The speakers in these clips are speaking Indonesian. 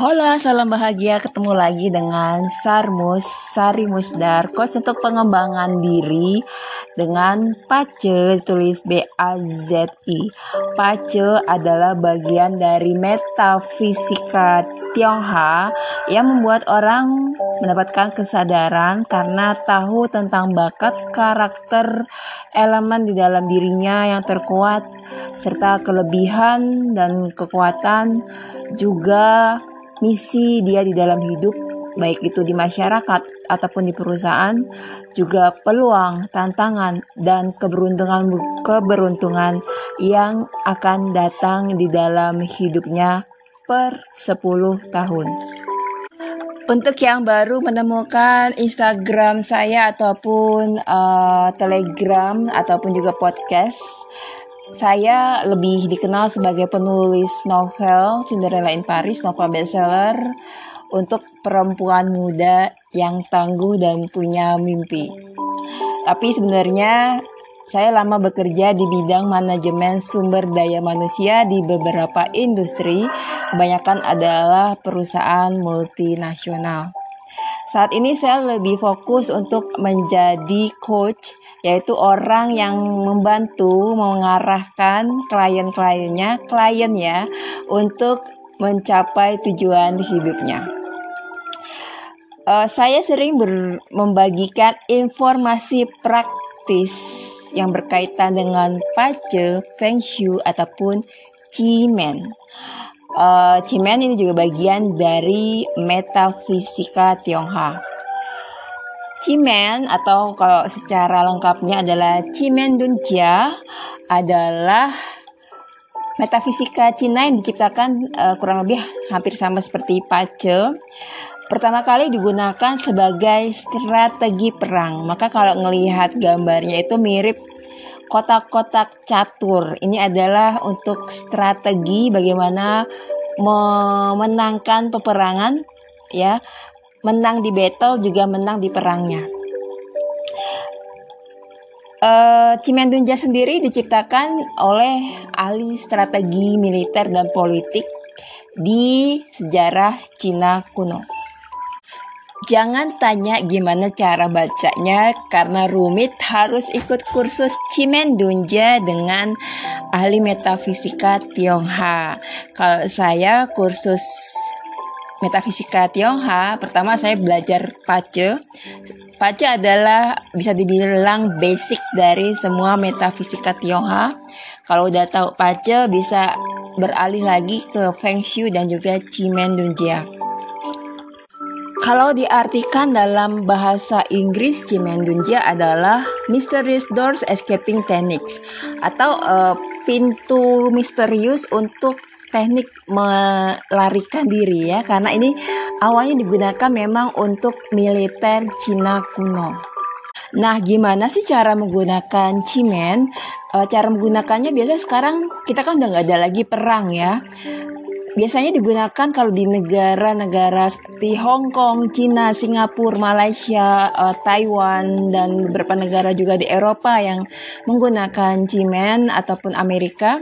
Hola, salam bahagia ketemu lagi dengan Sarmus Sari Musdar, coach untuk pengembangan diri dengan PACE tulis B A Z I. PACE adalah bagian dari metafisika Tionghoa yang membuat orang mendapatkan kesadaran karena tahu tentang bakat karakter elemen di dalam dirinya yang terkuat serta kelebihan dan kekuatan juga misi dia di dalam hidup, baik itu di masyarakat ataupun di perusahaan, juga peluang, tantangan, dan keberuntungan keberuntungan yang akan datang di dalam hidupnya per 10 tahun. Untuk yang baru menemukan Instagram saya ataupun uh, Telegram ataupun juga podcast, saya lebih dikenal sebagai penulis novel Cinderella in Paris, novel bestseller untuk perempuan muda yang tangguh dan punya mimpi. Tapi sebenarnya saya lama bekerja di bidang manajemen sumber daya manusia di beberapa industri, kebanyakan adalah perusahaan multinasional. Saat ini saya lebih fokus untuk menjadi coach yaitu orang yang membantu mengarahkan klien-kliennya, klien ya, untuk mencapai tujuan hidupnya. Uh, saya sering ber membagikan informasi praktis yang berkaitan dengan pace, feng shui ataupun cimen. Uh, cimen ini juga bagian dari metafisika Tionghoa. Cimen atau kalau secara lengkapnya adalah Cimen Dunjia adalah metafisika Cina yang diciptakan uh, kurang lebih hampir sama seperti Pace. Pertama kali digunakan sebagai strategi perang. Maka kalau melihat gambarnya itu mirip kotak-kotak catur. Ini adalah untuk strategi bagaimana memenangkan peperangan ya menang di battle juga menang di perangnya. Uh, Cimendunja sendiri diciptakan oleh ahli strategi militer dan politik di sejarah Cina kuno. Jangan tanya gimana cara bacanya karena rumit harus ikut kursus Cimendunja dengan ahli metafisika Tionghoa. Kalau saya kursus metafisika Tionghoa, pertama saya belajar pace. Pace adalah bisa dibilang basic dari semua metafisika Tionghoa. Kalau udah tahu pace bisa beralih lagi ke Feng Shui dan juga Cimen Dunjia. Kalau diartikan dalam bahasa Inggris, Cimen Dunjia adalah Mysterious Doors Escaping Techniques atau uh, pintu misterius untuk teknik melarikan diri ya karena ini awalnya digunakan memang untuk militer Cina kuno. Nah, gimana sih cara menggunakan cimen? E, cara menggunakannya biasa sekarang kita kan udah nggak ada lagi perang ya. Biasanya digunakan kalau di negara-negara seperti Hong Kong, Cina, Singapura, Malaysia, e, Taiwan, dan beberapa negara juga di Eropa yang menggunakan cimen ataupun Amerika.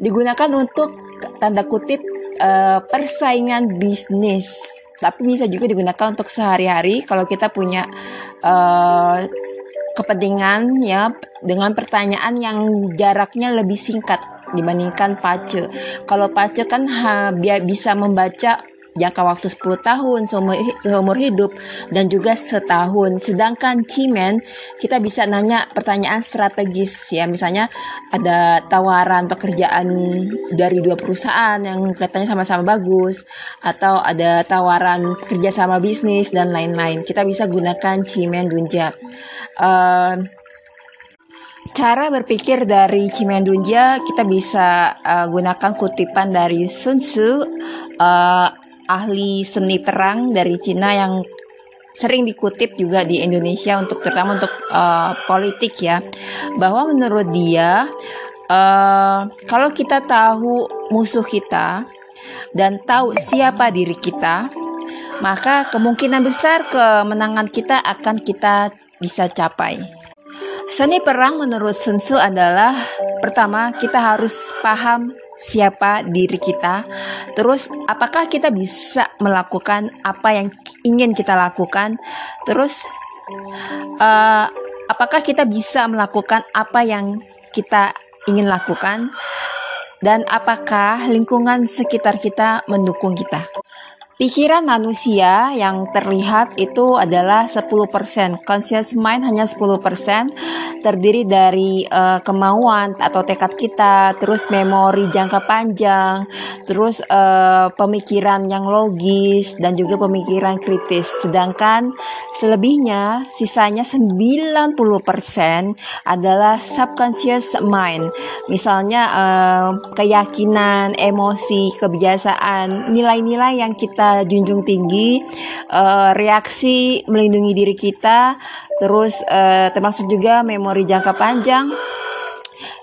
Digunakan untuk tanda kutip uh, persaingan bisnis. Tapi bisa juga digunakan untuk sehari-hari kalau kita punya uh, kepentingan ya dengan pertanyaan yang jaraknya lebih singkat dibandingkan pace. Kalau pace kan ha, bisa membaca jangka waktu 10 tahun seumur, seumur hidup dan juga setahun. Sedangkan Cimen kita bisa nanya pertanyaan strategis ya misalnya ada tawaran pekerjaan dari dua perusahaan yang kelihatannya sama-sama bagus atau ada tawaran kerja sama bisnis dan lain-lain. Kita bisa gunakan Cimen Dunja. Uh, cara berpikir dari Cimendunja kita bisa uh, gunakan kutipan dari Sun Tzu uh, ahli seni perang dari Cina yang sering dikutip juga di Indonesia untuk terutama untuk uh, politik ya bahwa menurut dia uh, kalau kita tahu musuh kita dan tahu siapa diri kita maka kemungkinan besar kemenangan kita akan kita bisa capai. Seni perang menurut Sun Tzu adalah pertama kita harus paham siapa diri kita. Terus apakah kita bisa melakukan apa yang ingin kita lakukan? Terus uh, apakah kita bisa melakukan apa yang kita ingin lakukan? Dan apakah lingkungan sekitar kita mendukung kita? Pikiran manusia yang terlihat itu adalah 10%. Conscious mind hanya 10%, terdiri dari uh, kemauan atau tekad kita, terus memori jangka panjang, terus uh, pemikiran yang logis dan juga pemikiran kritis. Sedangkan selebihnya sisanya 90% adalah subconscious mind. Misalnya uh, keyakinan, emosi, kebiasaan, nilai-nilai yang kita junjung tinggi uh, reaksi melindungi diri kita terus uh, termasuk juga memori jangka panjang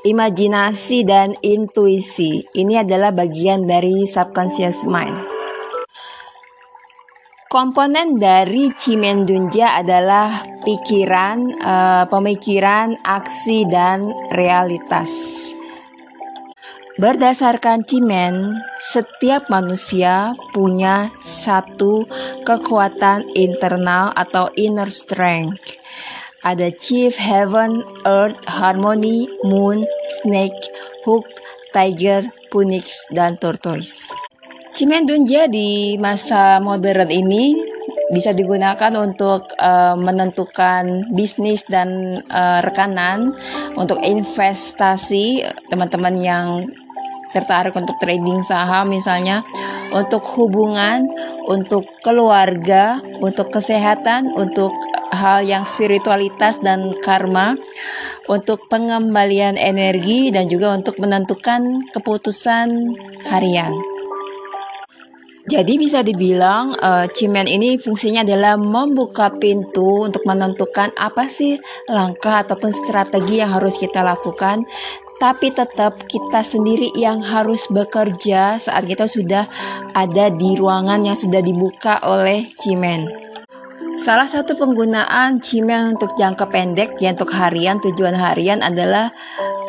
imajinasi dan intuisi ini adalah bagian dari subconscious mind komponen dari Cimendunja adalah pikiran, uh, pemikiran, aksi, dan realitas. Berdasarkan Cimen, setiap manusia punya satu kekuatan internal atau inner strength. Ada Chief Heaven, Earth, Harmony, Moon, Snake, Hook, Tiger, Phoenix, dan Tortoise. Cimen Dunja di masa modern ini bisa digunakan untuk uh, menentukan bisnis dan uh, rekanan untuk investasi teman-teman yang tertarik untuk trading saham misalnya untuk hubungan, untuk keluarga, untuk kesehatan, untuk hal yang spiritualitas dan karma, untuk pengembalian energi dan juga untuk menentukan keputusan harian. Jadi bisa dibilang uh, Cimen ini fungsinya adalah membuka pintu untuk menentukan apa sih langkah ataupun strategi yang harus kita lakukan tapi tetap kita sendiri yang harus bekerja saat kita sudah ada di ruangan yang sudah dibuka oleh Cimen. Salah satu penggunaan Cimen untuk jangka pendek, ya untuk harian, tujuan harian adalah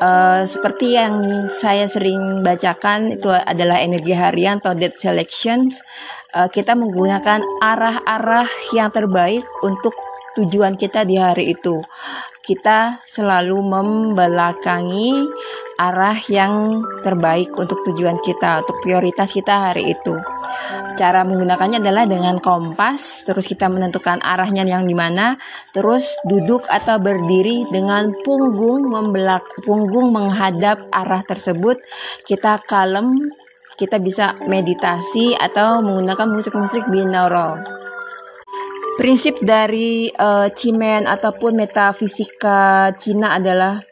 uh, seperti yang saya sering bacakan itu adalah energi harian atau dead selections. Uh, kita menggunakan arah-arah yang terbaik untuk tujuan kita di hari itu kita selalu membelakangi arah yang terbaik untuk tujuan kita, untuk prioritas kita hari itu. Cara menggunakannya adalah dengan kompas, terus kita menentukan arahnya yang di mana, terus duduk atau berdiri dengan punggung membelak, punggung menghadap arah tersebut. Kita kalem, kita bisa meditasi atau menggunakan musik-musik binaural. Prinsip dari uh, Cimen ataupun metafisika Cina adalah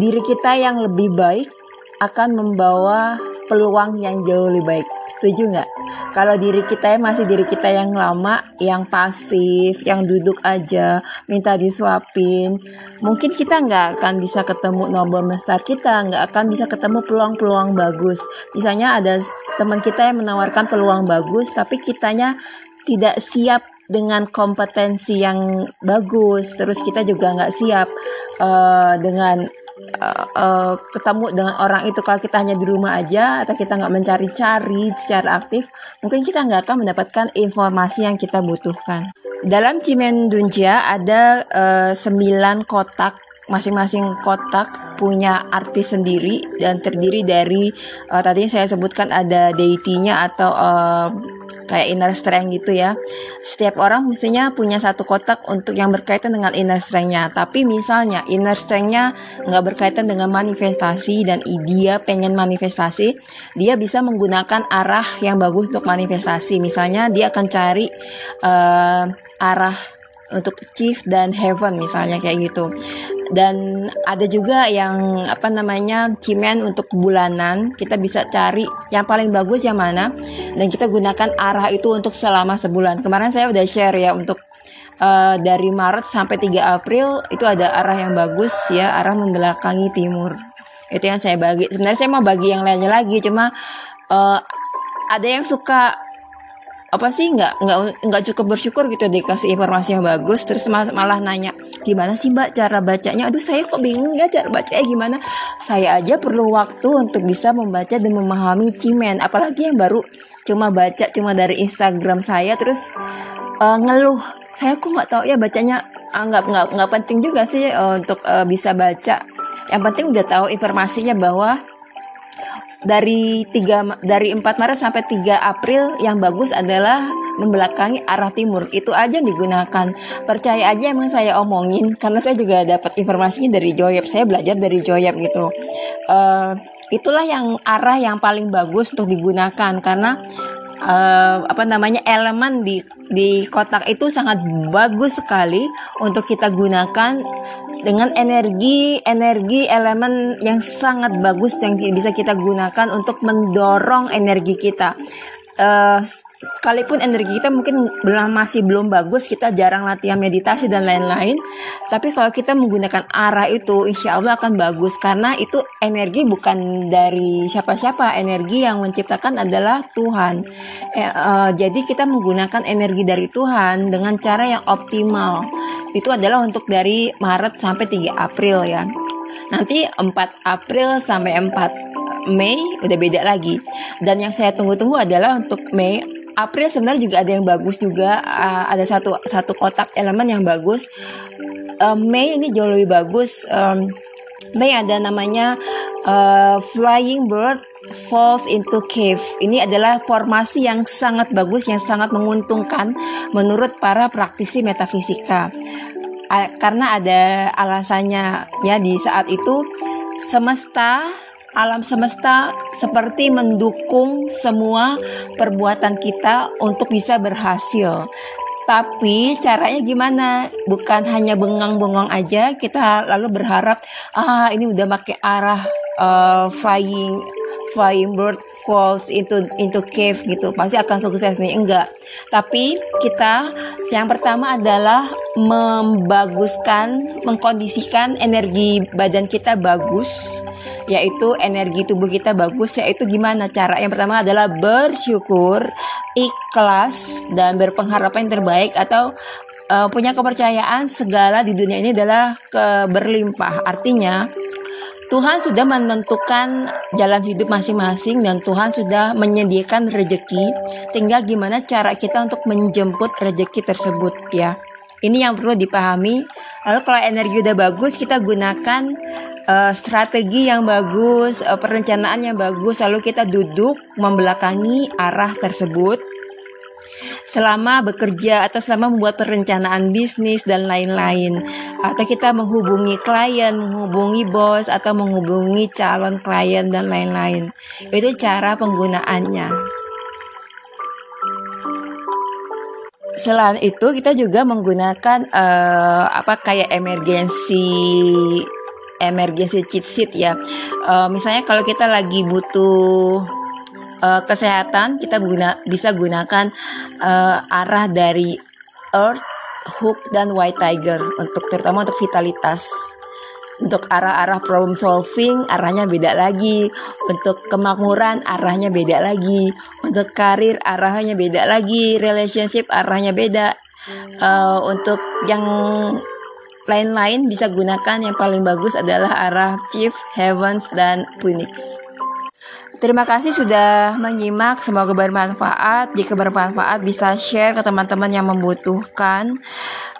diri kita yang lebih baik akan membawa peluang yang jauh lebih baik. Setuju nggak? Kalau diri kita masih diri kita yang lama, yang pasif, yang duduk aja, minta disuapin, mungkin kita nggak akan bisa ketemu nomor besar kita, nggak akan bisa ketemu peluang-peluang bagus. Misalnya ada teman kita yang menawarkan peluang bagus, tapi kitanya tidak siap dengan kompetensi yang bagus. Terus kita juga nggak siap uh, dengan uh, uh, ketemu dengan orang itu kalau kita hanya di rumah aja atau kita nggak mencari-cari secara aktif mungkin kita nggak akan mendapatkan informasi yang kita butuhkan. Dalam Cimen Dunja ada uh, 9 kotak masing-masing kotak punya arti sendiri dan terdiri dari uh, tadi saya sebutkan ada deity-nya atau uh, kayak inner strength gitu ya. Setiap orang mestinya punya satu kotak untuk yang berkaitan dengan inner strength-nya. Tapi misalnya inner strength-nya nggak berkaitan dengan manifestasi dan dia pengen manifestasi, dia bisa menggunakan arah yang bagus untuk manifestasi. Misalnya dia akan cari uh, arah untuk chief dan heaven misalnya kayak gitu dan ada juga yang apa namanya cimen untuk bulanan. Kita bisa cari yang paling bagus yang mana. Dan kita gunakan arah itu untuk selama sebulan. Kemarin saya udah share ya untuk uh, dari Maret sampai 3 April itu ada arah yang bagus ya arah membelakangi timur. Itu yang saya bagi. Sebenarnya saya mau bagi yang lainnya lagi cuma uh, ada yang suka apa sih nggak nggak nggak cukup bersyukur gitu dikasih informasi yang bagus terus malah nanya gimana sih mbak cara bacanya? Aduh saya kok bingung ya cara bacanya gimana? Saya aja perlu waktu untuk bisa membaca dan memahami cimen. Apalagi yang baru cuma baca cuma dari Instagram saya terus uh, ngeluh. Saya kok nggak tahu ya bacanya. Uh, nggak nggak nggak penting juga sih uh, untuk uh, bisa baca. Yang penting udah tahu informasinya bahwa dari tiga dari 4 Maret sampai 3 April yang bagus adalah membelakangi arah timur. Itu aja digunakan. Percaya aja emang saya omongin karena saya juga dapat informasinya dari Joyap. Saya belajar dari Joyap gitu. Uh, itulah yang arah yang paling bagus untuk digunakan karena uh, apa namanya elemen di di kotak itu sangat bagus sekali untuk kita gunakan dengan energi energi elemen yang sangat bagus yang bisa kita gunakan untuk mendorong energi kita. Uh, sekalipun energi kita mungkin belum masih belum bagus kita jarang latihan meditasi dan lain-lain tapi kalau kita menggunakan arah itu insya Allah akan bagus. Karena itu energi bukan dari siapa-siapa energi yang menciptakan adalah Tuhan. Eh, uh, jadi kita menggunakan energi dari Tuhan dengan cara yang optimal. Itu adalah untuk dari Maret sampai 3 April ya. Nanti 4 April sampai 4 Mei udah beda lagi. Dan yang saya tunggu-tunggu adalah untuk Mei April sebenarnya juga ada yang bagus juga. Uh, ada satu satu kotak elemen yang bagus. Uh, Mei ini jauh lebih bagus. Um, Mei ada namanya uh, Flying Bird Falls into Cave. Ini adalah formasi yang sangat bagus yang sangat menguntungkan menurut para praktisi metafisika. Uh, karena ada alasannya ya di saat itu semesta alam semesta seperti mendukung semua perbuatan kita untuk bisa berhasil. Tapi caranya gimana? Bukan hanya bengang-bengong aja, kita lalu berharap ah ini udah pakai arah uh, flying flying bird falls into into cave gitu pasti akan sukses nih enggak tapi kita yang pertama adalah membaguskan mengkondisikan energi badan kita bagus yaitu energi tubuh kita bagus yaitu gimana cara yang pertama adalah bersyukur ikhlas dan berpengharapan yang terbaik atau uh, punya kepercayaan segala di dunia ini adalah ke berlimpah artinya Tuhan sudah menentukan jalan hidup masing-masing dan Tuhan sudah menyediakan rejeki. Tinggal gimana cara kita untuk menjemput rejeki tersebut ya. Ini yang perlu dipahami. Lalu kalau energi udah bagus, kita gunakan uh, strategi yang bagus, uh, perencanaan yang bagus, lalu kita duduk membelakangi arah tersebut selama bekerja atau selama membuat perencanaan bisnis dan lain-lain atau kita menghubungi klien, menghubungi bos atau menghubungi calon klien dan lain-lain. Itu cara penggunaannya. Selain itu kita juga menggunakan uh, apa kayak emergency emergency cheat sheet ya. Uh, misalnya kalau kita lagi butuh uh, kesehatan, kita guna, bisa gunakan uh, arah dari Earth, Hook dan White Tiger untuk terutama untuk vitalitas. Untuk arah-arah problem solving arahnya beda lagi. Untuk kemakmuran arahnya beda lagi. Untuk karir arahnya beda lagi. Relationship arahnya beda. Uh, untuk yang lain-lain bisa gunakan yang paling bagus adalah arah Chief, Heavens, dan Phoenix. Terima kasih sudah menyimak, semoga bermanfaat. Jika bermanfaat bisa share ke teman-teman yang membutuhkan.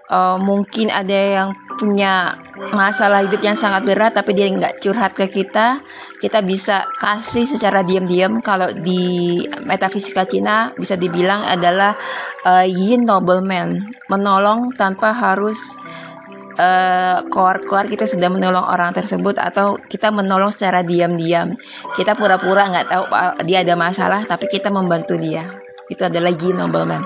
Uh, mungkin ada yang punya masalah hidup yang sangat berat tapi dia nggak curhat ke kita kita bisa kasih secara diam-diam kalau di metafisika Cina bisa dibilang adalah uh, yin nobleman menolong tanpa harus uh, koar-koar kita sudah menolong orang tersebut atau kita menolong secara diam-diam kita pura-pura nggak tahu dia ada masalah tapi kita membantu dia itu adalah G Nobleman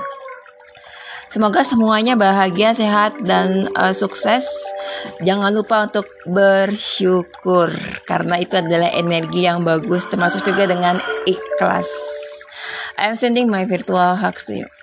Semoga semuanya bahagia, sehat, dan uh, sukses. Jangan lupa untuk bersyukur, karena itu adalah energi yang bagus, termasuk juga dengan ikhlas. I'm sending my virtual hugs to you.